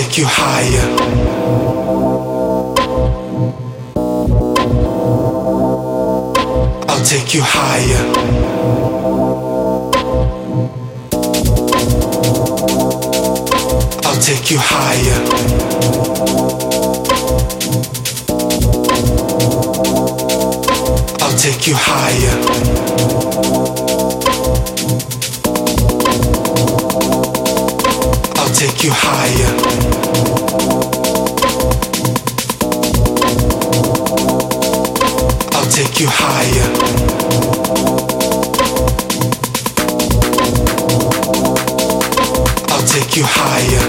take you higher. I'll take you higher. I'll take you higher. I'll take you higher. I'll take you higher. I'll take you higher. I'll take you higher.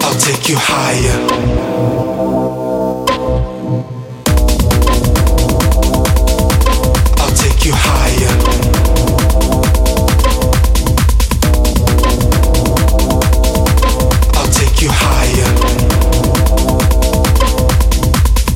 I'll take you higher.